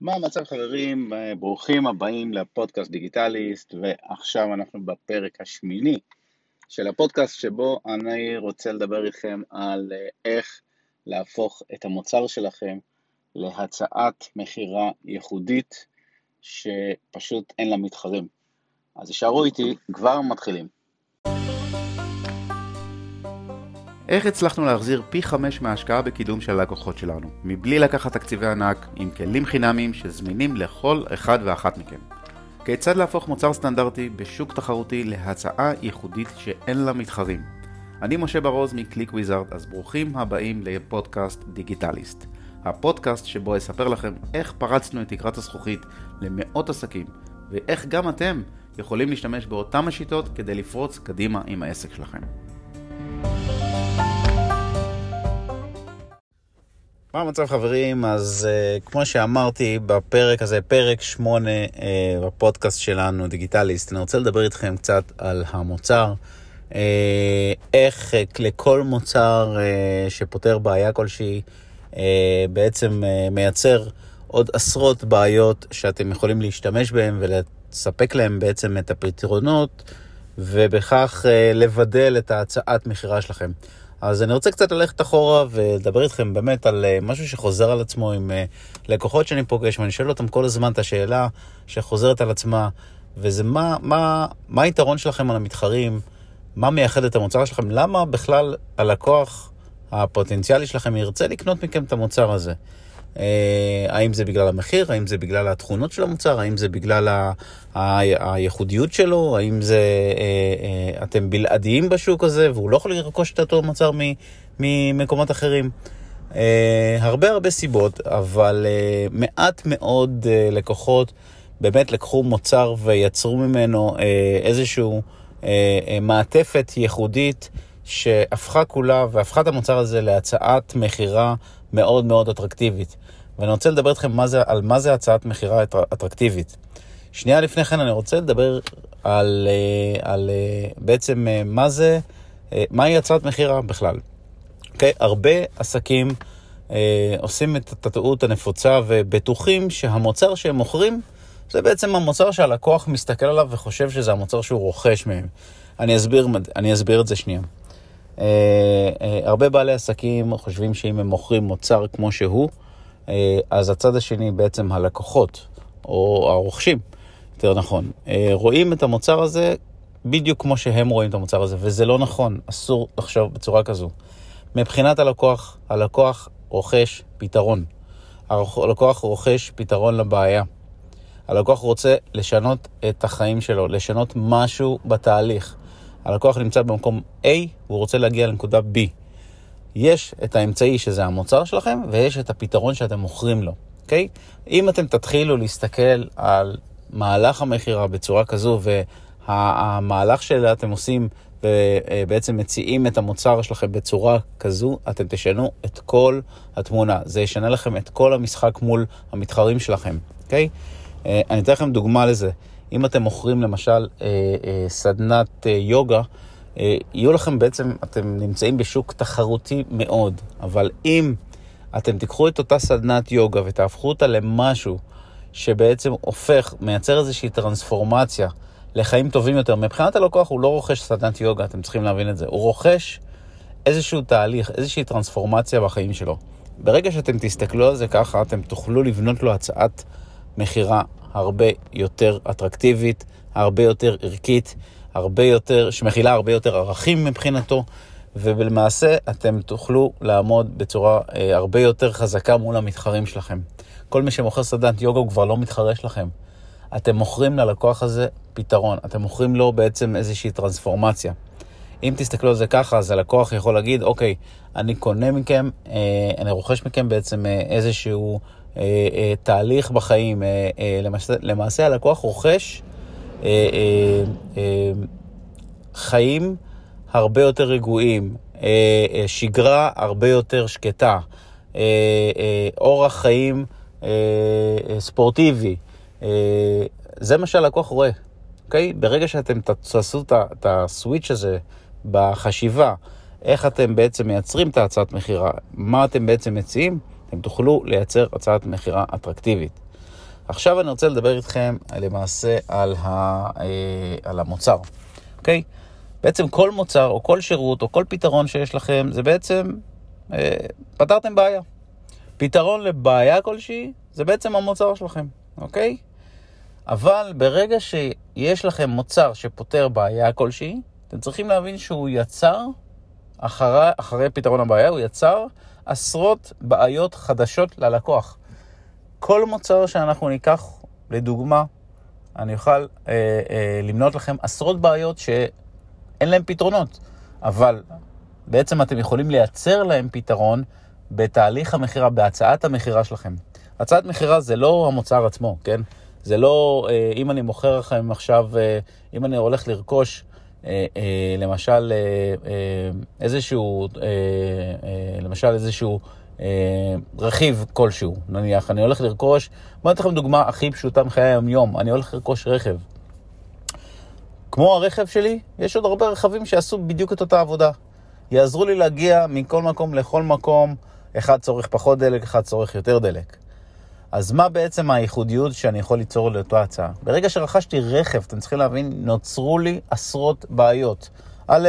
מה המצב חברים? ברוכים הבאים לפודקאסט דיגיטליסט, ועכשיו אנחנו בפרק השמיני של הפודקאסט שבו אני רוצה לדבר איתכם על איך להפוך את המוצר שלכם להצעת מכירה ייחודית שפשוט אין לה מתחרים. אז יישארו איתי, כבר מתחילים. איך הצלחנו להחזיר פי חמש מההשקעה בקידום של הלקוחות שלנו, מבלי לקחת תקציבי ענק, עם כלים חינמיים שזמינים לכל אחד ואחת מכם? כיצד להפוך מוצר סטנדרטי בשוק תחרותי להצעה ייחודית שאין לה מתחרים? אני משה ברוז מקליק וויזארד, אז ברוכים הבאים לפודקאסט דיגיטליסט. הפודקאסט שבו אספר לכם איך פרצנו את תקרת הזכוכית למאות עסקים, ואיך גם אתם יכולים להשתמש באותן השיטות כדי לפרוץ קדימה עם העסק שלכם. מה המצב חברים? אז uh, כמו שאמרתי בפרק הזה, פרק 8 uh, בפודקאסט שלנו, דיגיטליסט, אני רוצה לדבר איתכם קצת על המוצר. Uh, איך uh, לכל מוצר uh, שפותר בעיה כלשהי, uh, בעצם uh, מייצר עוד עשרות בעיות שאתם יכולים להשתמש בהן ולספק להם בעצם את הפתרונות, ובכך uh, לבדל את ההצעת מכירה שלכם. אז אני רוצה קצת ללכת אחורה ולדבר איתכם באמת על אה, משהו שחוזר על עצמו עם אה, לקוחות שאני פוגש, ואני שואל אותם כל הזמן את השאלה שחוזרת על עצמה, וזה מה, מה, מה היתרון שלכם על המתחרים, מה מייחד את המוצר שלכם, למה בכלל הלקוח הפוטנציאלי שלכם ירצה לקנות מכם את המוצר הזה. אה, האם זה בגלל המחיר, האם זה בגלל התכונות של המוצר, האם זה בגלל ה- הייחודיות שלו, האם זה אה, אה, אתם בלעדיים בשוק הזה והוא לא יכול לרכוש את אותו מוצר ממקומות אחרים. הרבה הרבה סיבות, אבל מעט מאוד לקוחות באמת לקחו מוצר ויצרו ממנו איזשהו מעטפת ייחודית שהפכה כולה והפכה את המוצר הזה להצעת מכירה מאוד מאוד אטרקטיבית. ואני רוצה לדבר איתכם מה זה, על מה זה הצעת מכירה אטרקטיבית. שנייה לפני כן אני רוצה לדבר על, אה, על אה, בעצם אה, מה זה, מהי הצעת מכירה בכלל. Okay? אוקיי? הרבה עסקים אה, עושים את הטעות הנפוצה ובטוחים שהמוצר שהם מוכרים זה בעצם המוצר שהלקוח מסתכל עליו וחושב שזה המוצר שהוא רוכש מהם. אני אסביר, אני אסביר את זה שנייה. אה, אה, הרבה בעלי עסקים חושבים שאם הם מוכרים מוצר כמו שהוא, אה, אז הצד השני בעצם הלקוחות, או הרוכשים, יותר נכון, רואים את המוצר הזה בדיוק כמו שהם רואים את המוצר הזה, וזה לא נכון, אסור לחשוב בצורה כזו. מבחינת הלקוח, הלקוח רוכש פתרון. הלקוח רוכש פתרון לבעיה. הלקוח רוצה לשנות את החיים שלו, לשנות משהו בתהליך. הלקוח נמצא במקום A והוא רוצה להגיע לנקודה B. יש את האמצעי שזה המוצר שלכם, ויש את הפתרון שאתם מוכרים לו, אוקיי? אם אתם תתחילו להסתכל על מהלך המכירה בצורה כזו, והמהלך שאתם עושים ובעצם מציעים את המוצר שלכם בצורה כזו, אתם תשנו את כל התמונה. זה ישנה לכם את כל המשחק מול המתחרים שלכם, אוקיי? אה, אני אתן לכם דוגמה לזה. אם אתם מוכרים למשל אה, אה, סדנת אה, יוגה, אה, יהיו לכם בעצם, אתם נמצאים בשוק תחרותי מאוד, אבל אם אתם תיקחו את אותה סדנת יוגה ותהפכו אותה למשהו שבעצם הופך, מייצר איזושהי טרנספורמציה לחיים טובים יותר, מבחינת הלקוח הוא לא רוכש סדנת יוגה, אתם צריכים להבין את זה, הוא רוכש איזשהו תהליך, איזושהי טרנספורמציה בחיים שלו. ברגע שאתם תסתכלו על זה ככה, אתם תוכלו לבנות לו הצעת מכירה הרבה יותר אטרקטיבית, הרבה יותר ערכית, הרבה יותר, שמכילה הרבה יותר ערכים מבחינתו, ולמעשה אתם תוכלו לעמוד בצורה אה, הרבה יותר חזקה מול המתחרים שלכם. כל מי שמוכר סדנת יוגה הוא כבר לא מתחרה שלכם. אתם מוכרים ללקוח הזה פתרון, אתם מוכרים לו בעצם איזושהי טרנספורמציה. אם תסתכלו על זה ככה, אז הלקוח יכול להגיד, אוקיי, אני קונה מכם, אה, אני רוכש מכם בעצם אה, איזשהו תהליך בחיים. אה, אה, למעשה, הלקוח רוכש אה, אה, אה, חיים הרבה יותר רגועים, אה, אה, שגרה הרבה יותר שקטה, אה, אה, אורח חיים אה, אה, ספורטיבי. אה, זה מה שהלקוח רואה, אוקיי? ברגע שאתם תעשו את הסוויץ' הזה בחשיבה, איך אתם בעצם מייצרים את ההצעת מכירה, מה אתם בעצם מציעים, אתם תוכלו לייצר הצעת מכירה אטרקטיבית. עכשיו אני רוצה לדבר איתכם למעשה על, ה, על המוצר, אוקיי? בעצם כל מוצר או כל שירות או כל פתרון שיש לכם, זה בעצם, פתרתם בעיה. פתרון לבעיה כלשהי, זה בעצם המוצר שלכם, אוקיי? אבל ברגע שיש לכם מוצר שפותר בעיה כלשהי, אתם צריכים להבין שהוא יצר, אחרי, אחרי פתרון הבעיה, הוא יצר עשרות בעיות חדשות ללקוח. כל מוצר שאנחנו ניקח, לדוגמה, אני אוכל אה, אה, למנות לכם עשרות בעיות שאין להם פתרונות, אבל בעצם אתם יכולים לייצר להם פתרון בתהליך המכירה, בהצעת המכירה שלכם. הצעת מכירה זה לא המוצר עצמו, כן? זה לא, אה, אם אני מוכר לכם עכשיו, אה, אם אני הולך לרכוש, למשל, איזשהו, למשל איזשהו רכיב כלשהו, נניח, אני הולך לרכוש, בואו ניתן לכם דוגמה הכי פשוטה מחיי היום-יום, אני הולך לרכוש רכב. כמו הרכב שלי, יש עוד הרבה רכבים שעשו בדיוק את אותה עבודה. יעזרו לי להגיע מכל מקום לכל מקום, אחד צורך פחות דלק, אחד צורך יותר דלק. אז מה בעצם הייחודיות שאני יכול ליצור לאותה הצעה? ברגע שרכשתי רכב, אתם צריכים להבין, נוצרו לי עשרות בעיות. א',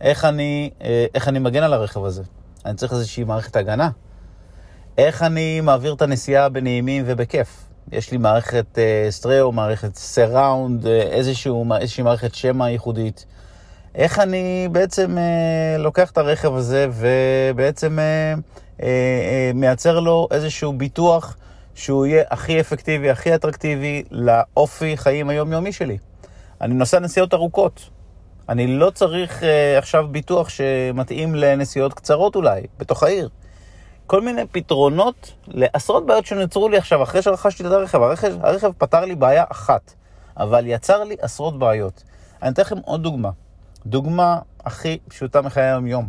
איך אני, אה, איך אני מגן על הרכב הזה? אני צריך איזושהי מערכת הגנה. איך אני מעביר את הנסיעה בנעימים ובכיף? יש לי מערכת uh, סטריאו, מערכת סראונד, אה, איזושהי מערכת שמע ייחודית. איך אני בעצם uh, לוקח את הרכב הזה ובעצם אה, אה, מייצר לו איזשהו ביטוח שהוא יהיה הכי אפקטיבי, הכי אטרקטיבי לאופי חיים היומיומי שלי. אני נוסע נסיעות ארוכות. אני לא צריך אה, עכשיו ביטוח שמתאים לנסיעות קצרות אולי, בתוך העיר. כל מיני פתרונות לעשרות בעיות שנוצרו לי עכשיו, אחרי שרכשתי את הרכב. הרכב, הרכב פתר לי בעיה אחת, אבל יצר לי עשרות בעיות. אני אתן לכם עוד דוגמה. דוגמה הכי פשוטה מחיי היום-יום.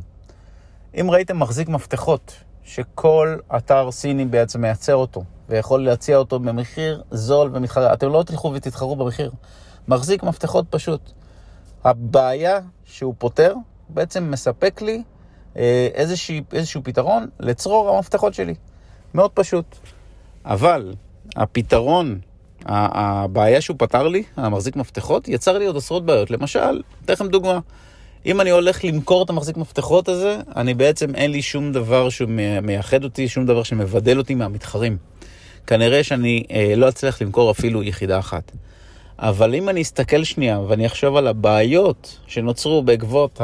אם ראיתם מחזיק מפתחות שכל אתר סיני בעצם מייצר אותו, ויכול להציע אותו במחיר זול ומתחרה. אתם לא תלכו ותתחרו במחיר. מחזיק מפתחות פשוט. הבעיה שהוא פותר בעצם מספק לי אה, איזשהו, איזשהו פתרון לצרור המפתחות שלי. מאוד פשוט. אבל הפתרון, הבעיה שהוא פתר לי, המחזיק מפתחות, יצר לי עוד עשרות בעיות. למשל, אתן לכם דוגמה. אם אני הולך למכור את המחזיק מפתחות הזה, אני בעצם אין לי שום דבר שמייחד אותי, שום דבר שמבדל אותי מהמתחרים. כנראה שאני אה, לא אצליח למכור אפילו יחידה אחת. אבל אם אני אסתכל שנייה ואני אחשוב על הבעיות שנוצרו בעקבות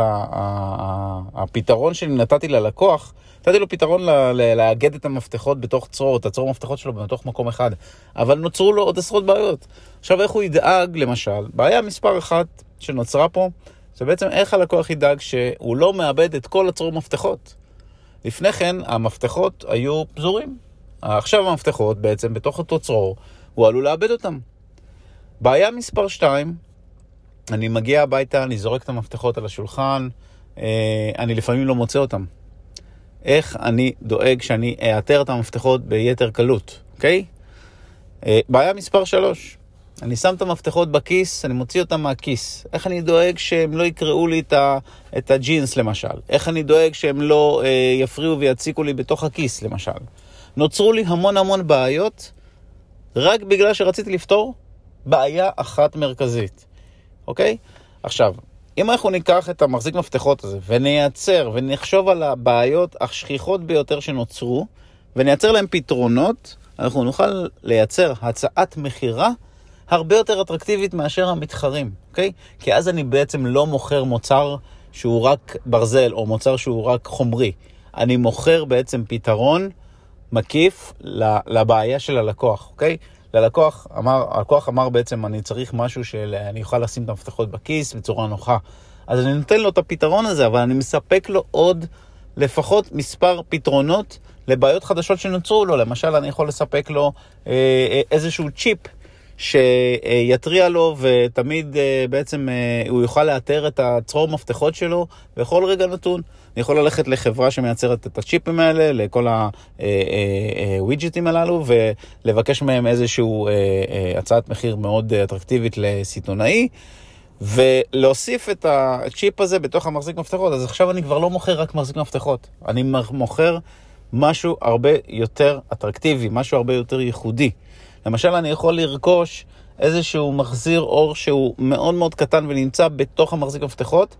הפתרון שאני נתתי ללקוח, נתתי לו פתרון לאגד את המפתחות בתוך צרור, את הצרור המפתחות שלו בתוך מקום אחד, אבל נוצרו לו עוד עשרות בעיות. עכשיו, איך הוא ידאג, למשל, בעיה מספר אחת שנוצרה פה, זה בעצם איך הלקוח ידאג שהוא לא מאבד את כל הצרור מפתחות. לפני כן המפתחות היו פזורים. עכשיו המפתחות בעצם בתוך אותו צרור, הוא עלול לאבד אותם. בעיה מספר 2, אני מגיע הביתה, אני זורק את המפתחות על השולחן, אה, אני לפעמים לא מוצא אותם. איך אני דואג שאני אאתר את המפתחות ביתר קלות, אוקיי? אה, בעיה מספר 3, אני שם את המפתחות בכיס, אני מוציא אותם מהכיס. איך אני דואג שהם לא יקראו לי את הג'ינס למשל? איך אני דואג שהם לא אה, יפריעו ויציקו לי בתוך הכיס למשל? נוצרו לי המון המון בעיות רק בגלל שרציתי לפתור בעיה אחת מרכזית, אוקיי? עכשיו, אם אנחנו ניקח את המחזיק מפתחות הזה ונייצר ונחשוב על הבעיות השכיחות ביותר שנוצרו ונייצר להם פתרונות, אנחנו נוכל לייצר הצעת מכירה הרבה יותר אטרקטיבית מאשר המתחרים, אוקיי? כי אז אני בעצם לא מוכר מוצר שהוא רק ברזל או מוצר שהוא רק חומרי. אני מוכר בעצם פתרון מקיף לבעיה של הלקוח, אוקיי? ללקוח אמר, הלקוח אמר בעצם, אני צריך משהו שאני אוכל לשים את המפתחות בכיס בצורה נוחה. אז אני נותן לו את הפתרון הזה, אבל אני מספק לו עוד לפחות מספר פתרונות לבעיות חדשות שנוצרו לו. למשל, אני יכול לספק לו אה, אה איזשהו צ'יפ שיתריע לו ותמיד אה, בעצם אה, הוא יוכל לאתר את הצרור מפתחות שלו בכל רגע נתון. אני יכול ללכת לחברה שמייצרת את הצ'יפים האלה, לכל הווידג'טים הללו, ולבקש מהם איזושהי אה, הצעת מחיר מאוד אטרקטיבית לסיטונאי. ולהוסיף את הצ'יפ הזה בתוך המחזיק מפתחות, אז עכשיו אני כבר לא מוכר רק מחזיק מפתחות, אני מוכר משהו הרבה יותר אטרקטיבי, משהו הרבה יותר ייחודי. למשל, אני יכול לרכוש איזשהו מחזיר אור שהוא מאוד מאוד קטן ונמצא בתוך המחזיק המפתחות,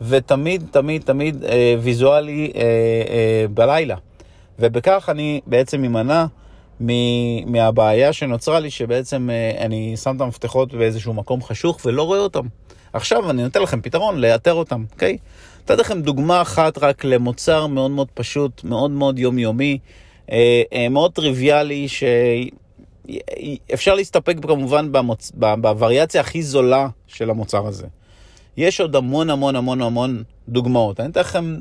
ותמיד, תמיד, תמיד אה, ויזואלי אה, אה, בלילה. ובכך אני בעצם אמנע מהבעיה שנוצרה לי, שבעצם אה, אני שם את המפתחות באיזשהו מקום חשוך ולא רואה אותם. עכשיו אני נותן לכם פתרון לאתר אותם, אוקיי? נתתי לכם דוגמה אחת רק למוצר מאוד מאוד פשוט, מאוד מאוד יומיומי, אה, אה, מאוד טריוויאלי, שאפשר להסתפק כמובן במוצ... בווריאציה הכי זולה של המוצר הזה. יש עוד המון המון המון המון דוגמאות. אני אתן לכם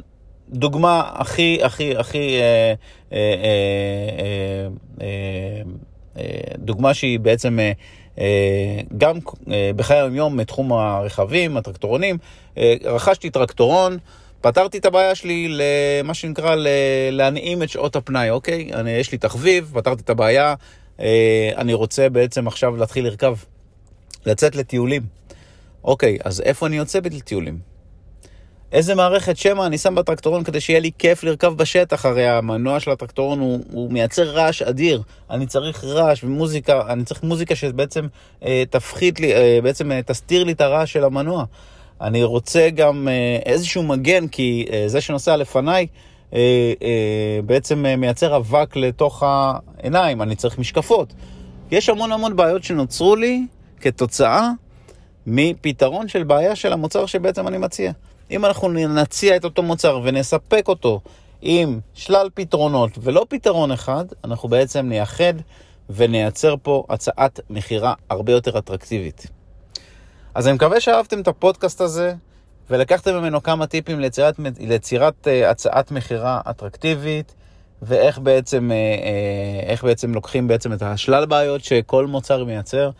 דוגמה הכי, הכי, הכי, אה, אה, אה, אה, אה, דוגמה שהיא בעצם אה, אה, גם אה, בחיי היום מתחום הרכבים, הטרקטורונים. אה, רכשתי טרקטורון, פתרתי את הבעיה שלי למה שנקרא להנעים את שעות הפנאי, אוקיי? אני, יש לי תחביב, פתרתי את הבעיה, אה, אני רוצה בעצם עכשיו להתחיל לרכב, לצאת לטיולים. אוקיי, אז איפה אני יוצא לטיולים? איזה מערכת שמע אני שם בטרקטורון כדי שיהיה לי כיף לרכב בשטח, הרי המנוע של הטרקטורון הוא, הוא מייצר רעש אדיר. אני צריך רעש ומוזיקה, אני צריך מוזיקה שבעצם אה, תפחית לי, אה, בעצם אה, תסתיר לי את הרעש של המנוע. אני רוצה גם אה, איזשהו מגן, כי אה, זה שנוסע לפניי אה, אה, בעצם אה, מייצר אבק לתוך העיניים, אני צריך משקפות. יש המון המון בעיות שנוצרו לי כתוצאה מפתרון של בעיה של המוצר שבעצם אני מציע. אם אנחנו נציע את אותו מוצר ונספק אותו עם שלל פתרונות ולא פתרון אחד, אנחנו בעצם נייחד ונייצר פה הצעת מכירה הרבה יותר אטרקטיבית. אז אני מקווה שאהבתם את הפודקאסט הזה ולקחתם ממנו כמה טיפים ליצירת, ליצירת uh, הצעת מכירה אטרקטיבית ואיך בעצם, uh, uh, איך בעצם לוקחים בעצם את השלל בעיות שכל מוצר מייצר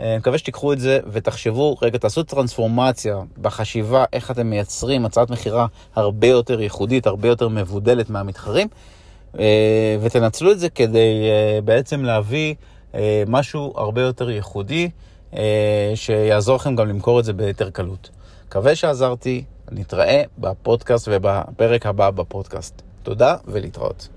אה, אני מקווה שתיקחו את זה ותחשבו, רגע, תעשו טרנספורמציה בחשיבה איך אתם מייצרים הצעת מכירה הרבה יותר ייחודית, הרבה יותר מבודלת מהמתחרים, אה, ותנצלו את זה כדי אה, בעצם להביא משהו הרבה יותר ייחודי, שיעזור לכם גם למכור את זה ביתר קלות. מקווה שעזרתי, נתראה בפודקאסט ובפרק הבא בפודקאסט. תודה ולהתראות.